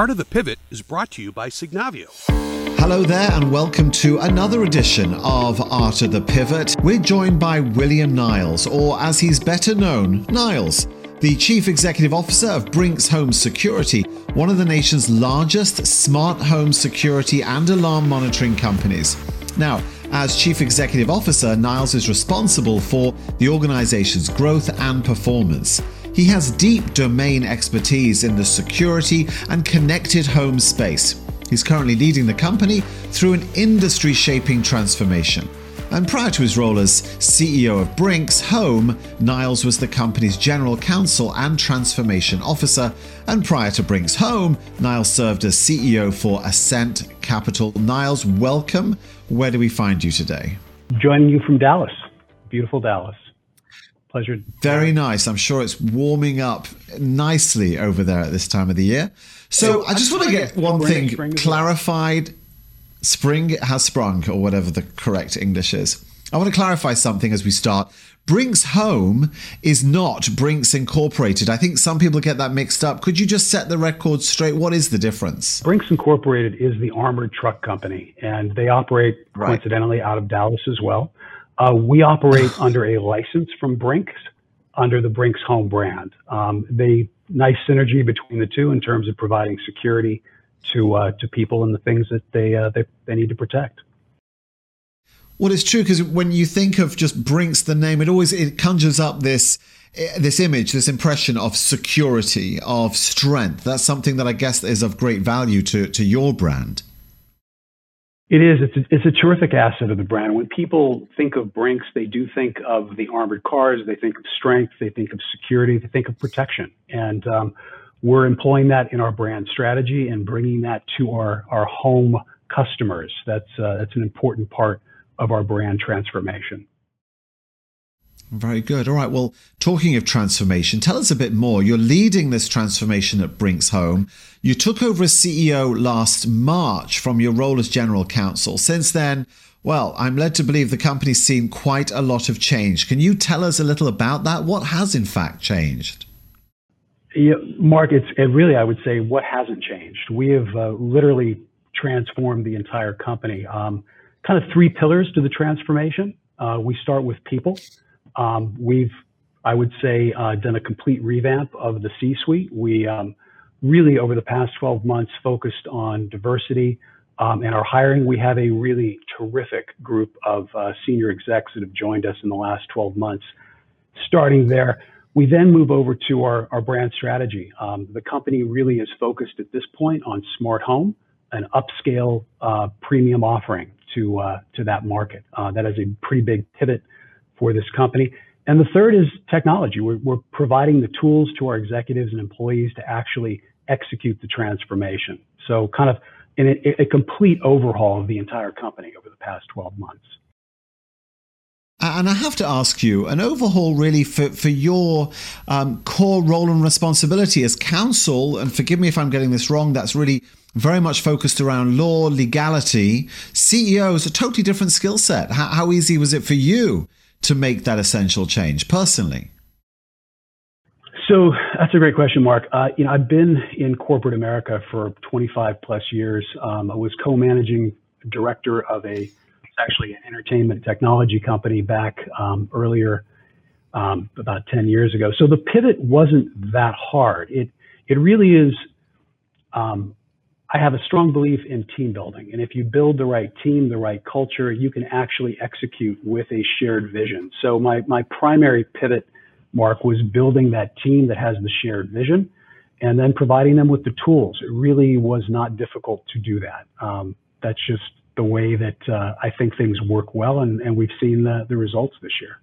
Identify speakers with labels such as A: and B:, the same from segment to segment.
A: Art of the Pivot is brought to you by Signavio.
B: Hello there, and welcome to another edition of Art of the Pivot. We're joined by William Niles, or as he's better known, Niles, the Chief Executive Officer of Brinks Home Security, one of the nation's largest smart home security and alarm monitoring companies. Now, as Chief Executive Officer, Niles is responsible for the organization's growth and performance. He has deep domain expertise in the security and connected home space. He's currently leading the company through an industry shaping transformation. And prior to his role as CEO of Brinks Home, Niles was the company's general counsel and transformation officer. And prior to Brinks Home, Niles served as CEO for Ascent Capital. Niles, welcome. Where do we find you today?
C: Joining you from Dallas, beautiful Dallas. Pleasure.
B: Very nice. I'm sure it's warming up nicely over there at this time of the year. So, I just want to get one thing clarified spring has sprung, or whatever the correct English is. I want to clarify something as we start. Brinks Home is not Brinks Incorporated. I think some people get that mixed up. Could you just set the record straight? What is the difference?
C: Brinks Incorporated is the armored truck company, and they operate right. coincidentally out of Dallas as well. Uh, we operate under a license from Brinks under the Brinks Home brand. Um, they nice synergy between the two in terms of providing security to uh, to people and the things that they, uh, they they need to protect.
B: Well, it's true because when you think of just Brinks, the name, it always it conjures up this eh, this image, this impression of security, of strength. That's something that I guess is of great value to to your brand.
C: It is. It's a, it's a terrific asset of the brand. When people think of Brinks, they do think of the armored cars. They think of strength. They think of security. They think of protection. And um, we're employing that in our brand strategy and bringing that to our, our home customers. That's, uh, that's an important part of our brand transformation.
B: Very good. All right. Well, talking of transformation, tell us a bit more. You're leading this transformation at Brinks Home. You took over as CEO last March from your role as general counsel. Since then, well, I'm led to believe the company's seen quite a lot of change. Can you tell us a little about that? What has in fact changed?
C: Yeah, Mark, it's it really, I would say, what hasn't changed. We have uh, literally transformed the entire company. Um, kind of three pillars to the transformation. Uh, we start with people. Um, we've, I would say, uh, done a complete revamp of the C-suite. We um, really, over the past 12 months, focused on diversity um, and our hiring. We have a really terrific group of uh, senior execs that have joined us in the last 12 months. Starting there, we then move over to our, our brand strategy. Um, the company really is focused at this point on smart home, an upscale uh, premium offering to uh, to that market. Uh, that is a pretty big pivot for this company. And the third is technology. We're, we're providing the tools to our executives and employees to actually execute the transformation. So, kind of in a, a complete overhaul of the entire company over the past 12 months.
B: And I have to ask you, an overhaul really for, for your um, core role and responsibility as counsel, and forgive me if I'm getting this wrong, that's really very much focused around law, legality. CEO is a totally different skill set. How, how easy was it for you to make that essential change personally?
C: So that's a great question, Mark. Uh, you know, I've been in corporate America for 25 plus years. Um, I was co-managing director of a actually an entertainment technology company back um, earlier, um, about 10 years ago. So the pivot wasn't that hard. It it really is um, I have a strong belief in team building. And if you build the right team, the right culture, you can actually execute with a shared vision. So my, my primary pivot, Mark, was building that team that has the shared vision and then providing them with the tools. It really was not difficult to do that. Um, that's just the way that uh, I think things work well. And, and we've seen the, the results this year.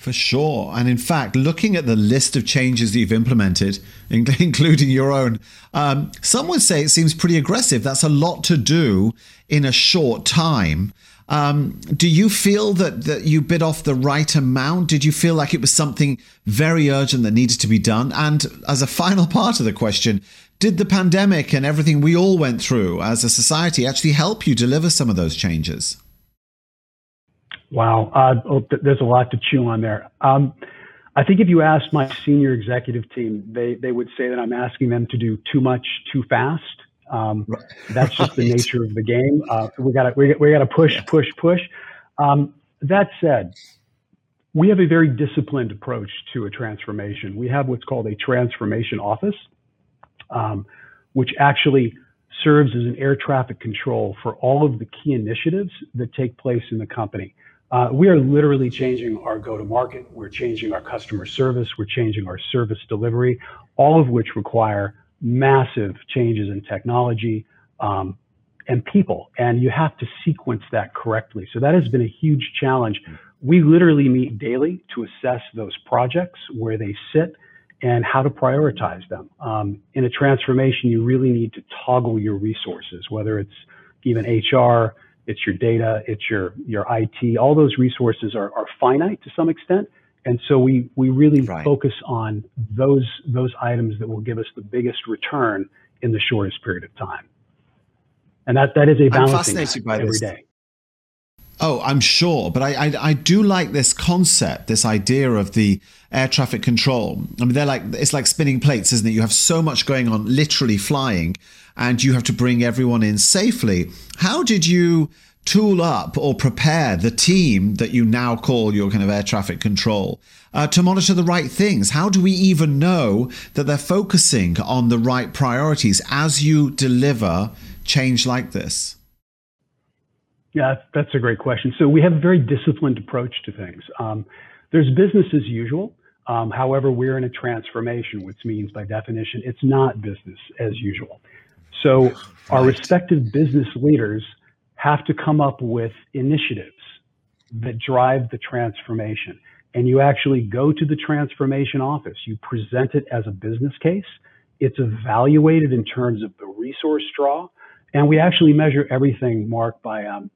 B: For sure. And in fact, looking at the list of changes that you've implemented, including your own, um, some would say it seems pretty aggressive. That's a lot to do in a short time. Um, do you feel that, that you bit off the right amount? Did you feel like it was something very urgent that needed to be done? And as a final part of the question, did the pandemic and everything we all went through as a society actually help you deliver some of those changes?
C: Wow, uh, oh, there's a lot to chew on there. Um, I think if you ask my senior executive team, they, they would say that I'm asking them to do too much too fast. Um, right. That's just the nature of the game. Uh, we got to we, we got to push, yes. push, push. Um, that said, we have a very disciplined approach to a transformation. We have what's called a transformation office, um, which actually serves as an air traffic control for all of the key initiatives that take place in the company. Uh, we are literally changing our go-to-market. We're changing our customer service. We're changing our service delivery, all of which require massive changes in technology um, and people. And you have to sequence that correctly. So that has been a huge challenge. We literally meet daily to assess those projects, where they sit, and how to prioritize them. Um, in a transformation, you really need to toggle your resources, whether it's even HR, it's your data, it's your your IT. All those resources are, are finite to some extent, and so we we really right. focus on those those items that will give us the biggest return in the shortest period of time. And that that is a balancing act every this. day.
B: Oh, I'm sure, but I, I, I do like this concept, this idea of the air traffic control. I mean, they're like it's like spinning plates, isn't it? You have so much going on, literally flying, and you have to bring everyone in safely. How did you tool up or prepare the team that you now call your kind of air traffic control uh, to monitor the right things? How do we even know that they're focusing on the right priorities as you deliver change like this?
C: Yeah, that's a great question. So we have a very disciplined approach to things. Um, there's business as usual. Um, however, we're in a transformation, which means by definition, it's not business as usual. So right. our respective business leaders have to come up with initiatives that drive the transformation. And you actually go to the transformation office, you present it as a business case. It's evaluated in terms of the resource draw. And we actually measure everything, Mark, by um,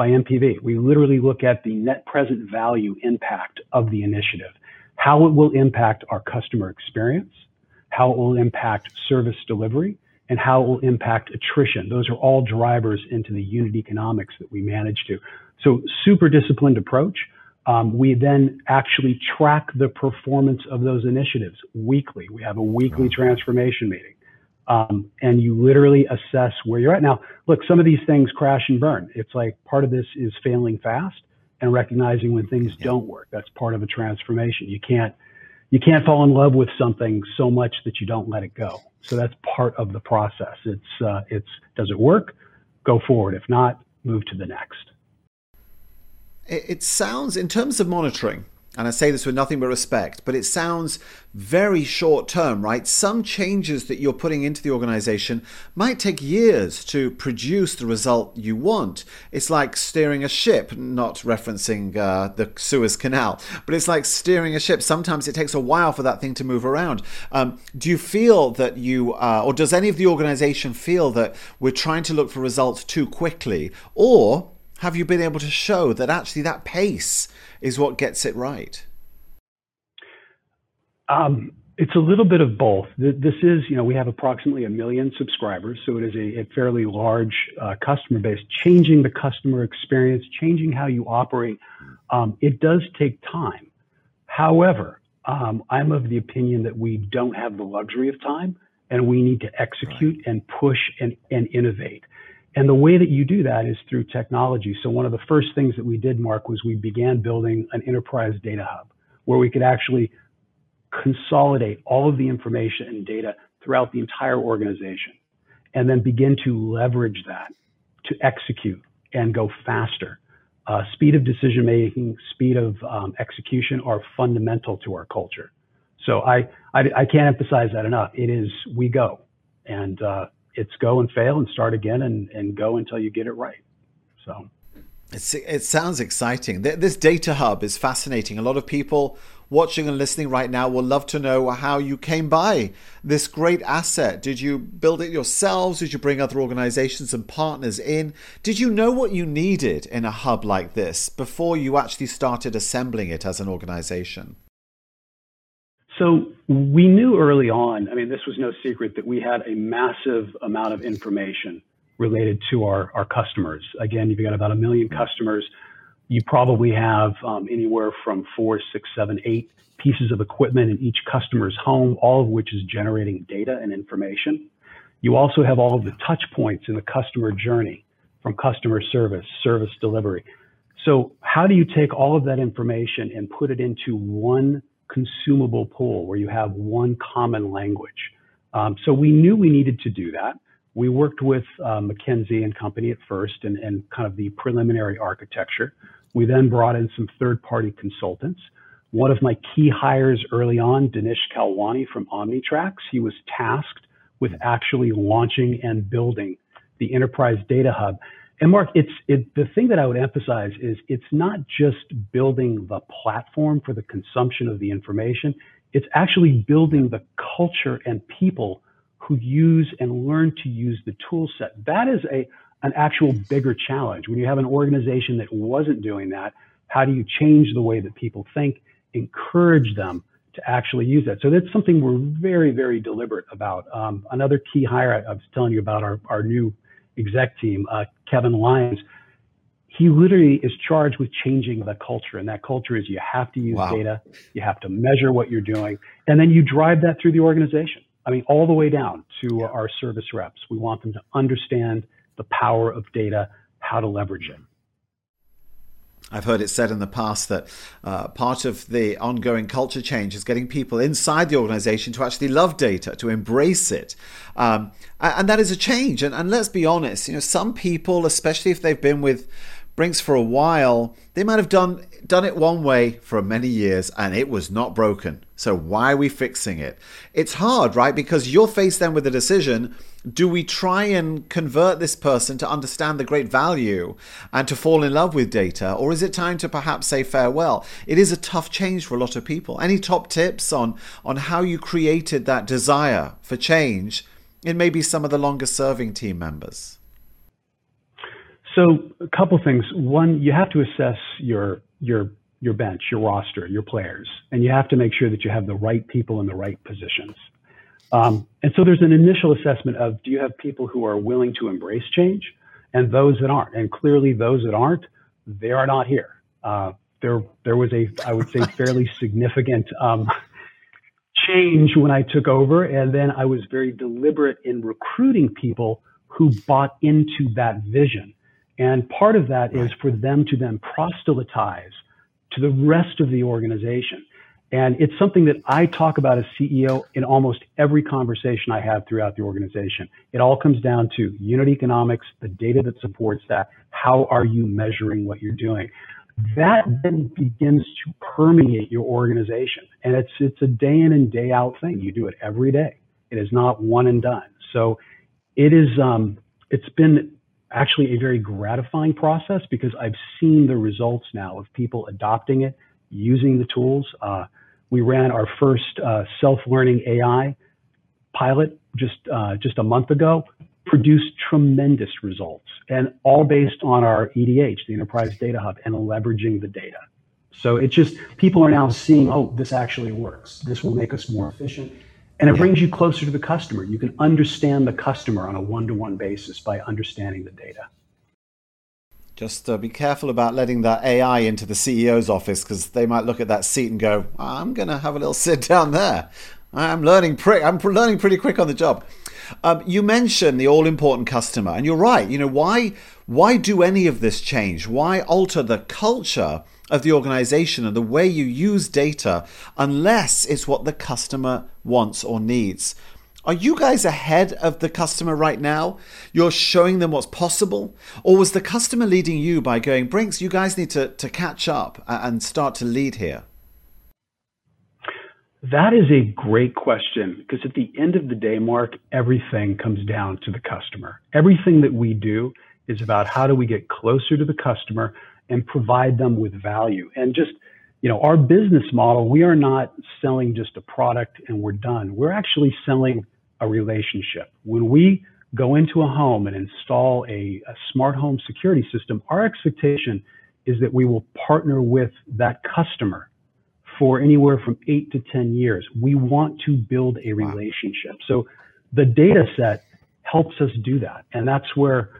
C: by NPV. We literally look at the net present value impact of the initiative, how it will impact our customer experience, how it will impact service delivery, and how it will impact attrition. Those are all drivers into the unit economics that we manage to. So super disciplined approach. Um, we then actually track the performance of those initiatives weekly. We have a weekly transformation meeting. Um, and you literally assess where you're at. Now, look, some of these things crash and burn. It's like part of this is failing fast and recognizing when things yeah. don't work. That's part of a transformation. You can't you can't fall in love with something so much that you don't let it go. So that's part of the process. It's uh, it's does it work? Go forward. If not, move to the next.
B: It sounds in terms of monitoring and I say this with nothing but respect, but it sounds very short term, right? Some changes that you're putting into the organization might take years to produce the result you want. It's like steering a ship, not referencing uh, the Suez Canal, but it's like steering a ship. Sometimes it takes a while for that thing to move around. Um, do you feel that you, uh, or does any of the organization feel that we're trying to look for results too quickly? Or have you been able to show that actually that pace is what gets it right?
C: Um, it's a little bit of both. This is, you know, we have approximately a million subscribers, so it is a, a fairly large uh, customer base. Changing the customer experience, changing how you operate, um, it does take time. However, um, I'm of the opinion that we don't have the luxury of time, and we need to execute right. and push and, and innovate. And the way that you do that is through technology. So one of the first things that we did, Mark, was we began building an enterprise data hub where we could actually consolidate all of the information and data throughout the entire organization and then begin to leverage that to execute and go faster. Uh, speed of decision making, speed of um, execution are fundamental to our culture. So I, I, I can't emphasize that enough. It is we go, and uh, it's go and fail and start again and, and go until you get it right. So
B: it's, it sounds exciting. This data hub is fascinating. A lot of people watching and listening right now will love to know how you came by this great asset. Did you build it yourselves? Did you bring other organizations and partners in? Did you know what you needed in a hub like this before you actually started assembling it as an organization?
C: So we knew early on, I mean, this was no secret that we had a massive amount of information related to our, our customers. Again, you've got about a million customers. you probably have um, anywhere from four, six, seven, eight pieces of equipment in each customer's home, all of which is generating data and information. You also have all of the touch points in the customer journey from customer service, service delivery. So how do you take all of that information and put it into one consumable pool where you have one common language? Um, so we knew we needed to do that. We worked with uh, McKinsey and Company at first and, and kind of the preliminary architecture. We then brought in some third party consultants. One of my key hires early on, Dinesh Kalwani from Omnitracs, he was tasked with actually launching and building the enterprise data hub. And Mark, it's it, the thing that I would emphasize is it's not just building the platform for the consumption of the information. It's actually building the culture and people who use and learn to use the tool set. That is a an actual bigger challenge. When you have an organization that wasn't doing that, how do you change the way that people think, encourage them to actually use that? So that's something we're very, very deliberate about. Um, another key hire I, I, was telling you about our, our new exec team, uh, Kevin Lyons. He literally is charged with changing the culture, and that culture is you have to use wow. data, you have to measure what you're doing, and then you drive that through the organization. I mean, all the way down to our service reps. We want them to understand the power of data, how to leverage it.
B: I've heard it said in the past that uh, part of the ongoing culture change is getting people inside the organization to actually love data, to embrace it. Um, and that is a change. And, and let's be honest, you know, some people, especially if they've been with Brink's for a while, they might have done done it one way for many years and it was not broken. So why are we fixing it? It's hard, right? Because you're faced then with the decision do we try and convert this person to understand the great value and to fall in love with data or is it time to perhaps say farewell it is a tough change for a lot of people any top tips on on how you created that desire for change in maybe some of the longer serving team members
C: so a couple things. One, you have to assess your your your bench, your roster, your players, and you have to make sure that you have the right people in the right positions. Um, and so there's an initial assessment of do you have people who are willing to embrace change and those that aren't. And clearly, those that aren't, they are not here. Uh, there there was a I would say fairly significant um, change when I took over, and then I was very deliberate in recruiting people who bought into that vision and part of that is for them to then proselytize to the rest of the organization. And it's something that I talk about as CEO in almost every conversation I have throughout the organization. It all comes down to unit economics, the data that supports that. How are you measuring what you're doing? That then begins to permeate your organization. And it's, it's a day in and day out thing. You do it every day. It is not one and done. So it is, um, it's been actually a very gratifying process because I've seen the results now of people adopting it, using the tools. Uh, we ran our first uh, self-learning AI pilot just uh, just a month ago, produced tremendous results, and all based on our EDH, the Enterprise Data Hub, and leveraging the data. So it's just people are now seeing, oh, this actually works. This will make us more efficient and it brings you closer to the customer. You can understand the customer on a one to one basis by understanding the data.
B: Just uh, be careful about letting that AI into the CEO's office because they might look at that seat and go, "I'm going to have a little sit down there. I'm learning pretty. I'm learning pretty quick on the job." Um, you mentioned the all-important customer, and you're right. You know why? Why do any of this change? Why alter the culture of the organization and the way you use data unless it's what the customer wants or needs. Are you guys ahead of the customer right now? You're showing them what's possible? Or was the customer leading you by going, Brinks, you guys need to, to catch up and start to lead here?
C: That is a great question because at the end of the day, Mark, everything comes down to the customer. Everything that we do is about how do we get closer to the customer and provide them with value. And just, you know, our business model, we are not selling just a product and we're done. We're actually selling a relationship. When we go into a home and install a, a smart home security system, our expectation is that we will partner with that customer for anywhere from eight to 10 years. We want to build a relationship. So the data set helps us do that. And that's where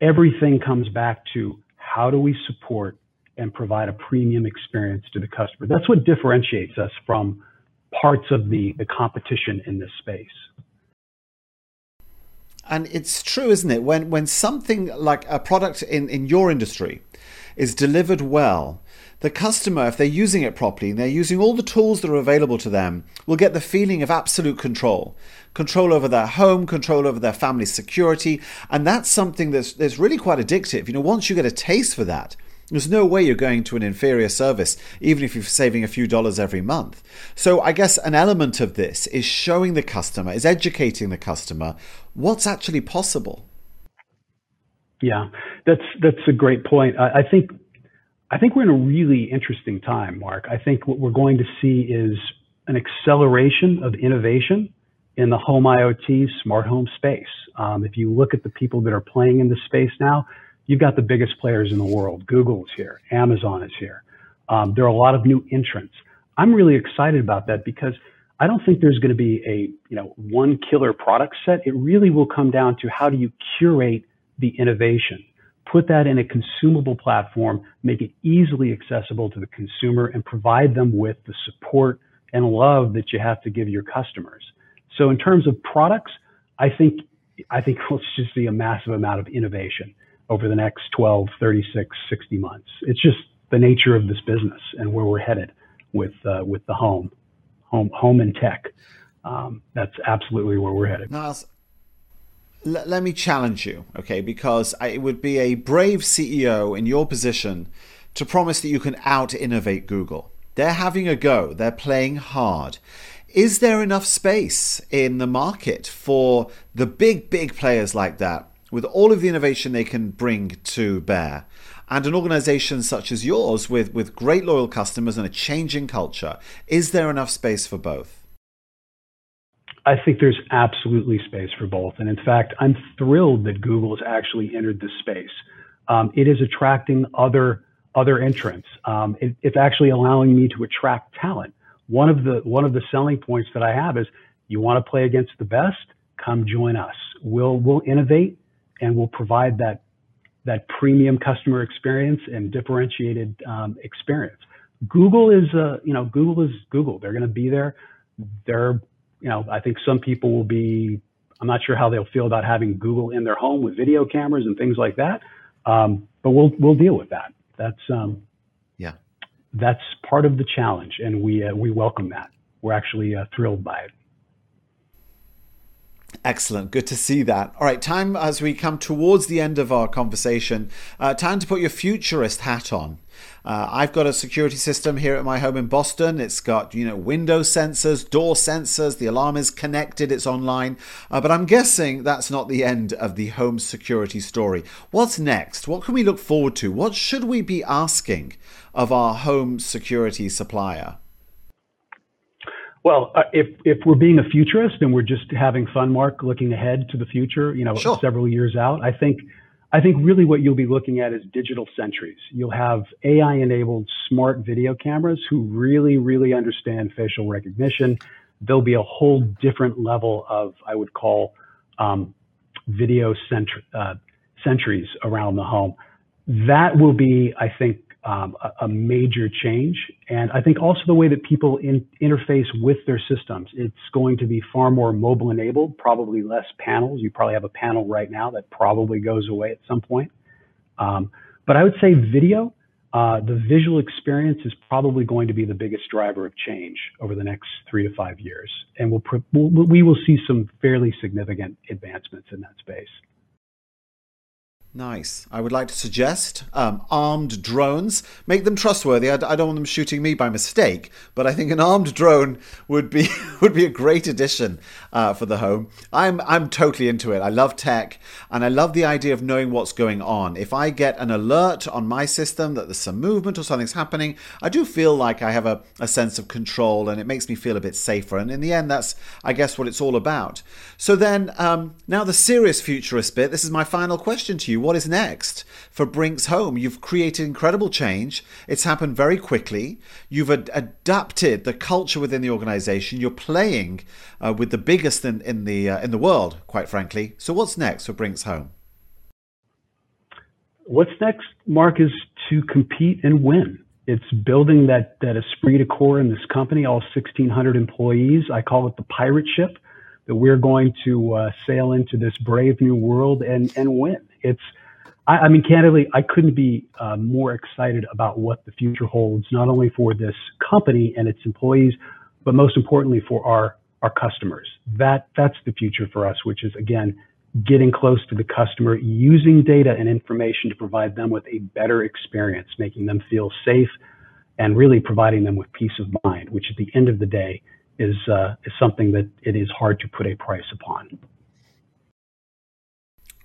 C: everything comes back to how do we support and provide a premium experience to the customer. That's what differentiates us from parts of the, the competition in this space.
B: And it's true, isn't it? When when something like a product in, in your industry is delivered well, the customer, if they're using it properly and they're using all the tools that are available to them, will get the feeling of absolute control. Control over their home, control over their family security. And that's something that's, that's really quite addictive. You know, once you get a taste for that, there's no way you're going to an inferior service, even if you're saving a few dollars every month. So I guess an element of this is showing the customer, is educating the customer what's actually possible.
C: Yeah, that's that's a great point. I, I think I think we're in a really interesting time, Mark. I think what we're going to see is an acceleration of innovation in the home IoT smart home space. Um, if you look at the people that are playing in this space now, you've got the biggest players in the world. Google is here, Amazon is here. Um, there are a lot of new entrants. I'm really excited about that because I don't think there's going to be a you know one killer product set. It really will come down to how do you curate the innovation put that in a consumable platform, make it easily accessible to the consumer, and provide them with the support and love that you have to give your customers. So in terms of products, I think I think we'll just see a massive amount of innovation over the next 12, 36, 60 months. It's just the nature of this business and where we're headed with uh, with the home, home, home and tech. Um, that's absolutely where we're headed.
B: Niles, l- let me challenge you, okay? Because I, it would be a brave CEO in your position to promise that you can out innovate Google. They're having a go, they're playing hard. Is there enough space in the market for the big, big players like that, with all of the innovation they can bring to bear? And an organization such as yours, with, with great loyal customers and a changing culture, is there enough space for both?
C: I think there's absolutely space for both. And in fact, I'm thrilled that Google has actually entered this space. Um, it is attracting other other entrants. Um, it, it's actually allowing me to attract talent. One of the one of the selling points that I have is you want to play against the best, come join us. We'll we'll innovate and we'll provide that that premium customer experience and differentiated um, experience. Google is uh, you know Google is Google. They're going to be there. They're you know, I think some people will be, I'm not sure how they'll feel about having Google in their home with video cameras and things like that. Um, but we'll, we'll deal with that. That's, um,
B: yeah,
C: that's part of the challenge. And we, uh, we welcome that. We're actually uh, thrilled by it.
B: Excellent. Good to see that. All right, time as we come towards the end of our conversation, uh, time to put your futurist hat on. Uh, I've got a security system here at my home in Boston. It's got, you know, window sensors, door sensors, the alarm is connected, it's online. Uh, but I'm guessing that's not the end of the home security story. What's next? What can we look forward to? What should we be asking of our home security supplier?
C: Well, uh, if if we're being a futurist and we're just having fun, Mark, looking ahead to the future, you know,
B: sure.
C: several years out, I think I think really what you'll be looking at is digital sentries. You'll have AI enabled smart video cameras who really, really understand facial recognition. There'll be a whole different level of, I would call, um, video sentry, uh, sentries around the home. That will be, I think, um, a, major change. And I think also the way that people in, interface with their systems, it's going to be far more mobile enabled, probably less panels. You probably have a panel right now that probably goes away at some point. Um, but I would say video, uh, the visual experience is probably going to be the biggest driver of change over the next three to five years. And we'll we will see some fairly significant advancements in that space.
B: Nice. I would like to suggest um, armed drones. Make them trustworthy. I, I, don't want them shooting me by mistake, but I think an armed drone would be would be a great addition uh, for the home. I'm I'm totally into it. I love tech, and I love the idea of knowing what's going on. If I get an alert on my system that there's some movement or something's happening, I do feel like I have a, a sense of control, and it makes me feel a bit safer. And in the end, that's I guess what it's all about. So then, um, now the serious futurist bit. This is my final question to you what is next for Brinks Home? You've created incredible change. It's happened very quickly. You've ad- adapted the culture within the organization. You're playing uh, with the biggest in, in the uh, in the world, quite frankly. So what's next for Brinks Home?
C: what's next, Mark, is to compete and win. It's building that, that esprit de corps in this company, all 1,600 employees. I call it the pirate ship that we're going to uh, sail into this brave new world and, and win. It's, I, I mean, candidly, I couldn't be uh, more excited about what the future holds, not only for this company and its employees, but most importantly for our, our customers. That, that's the future for us, which is again, getting close to the customer, using data and information to provide them with a better experience, making them feel safe, and really providing them with peace of mind, which at the end of the day is, uh, is something that it is hard to put a price upon.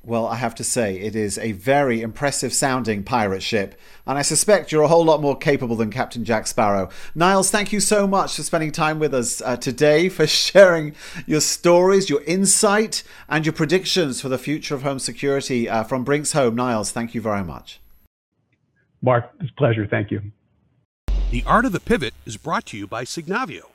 B: Well, I have to say, it is a very impressive sounding pirate ship, and I suspect you're a whole lot more capable than Captain Jack Sparrow. Niles, thank you so much for spending time with us uh, today, for sharing your stories, your insight, and your predictions for the future of home security uh, from Brinks Home. Niles, thank you very much.
C: Mark, it's a pleasure. Thank you.
A: The Art of the Pivot is brought to you by Signavio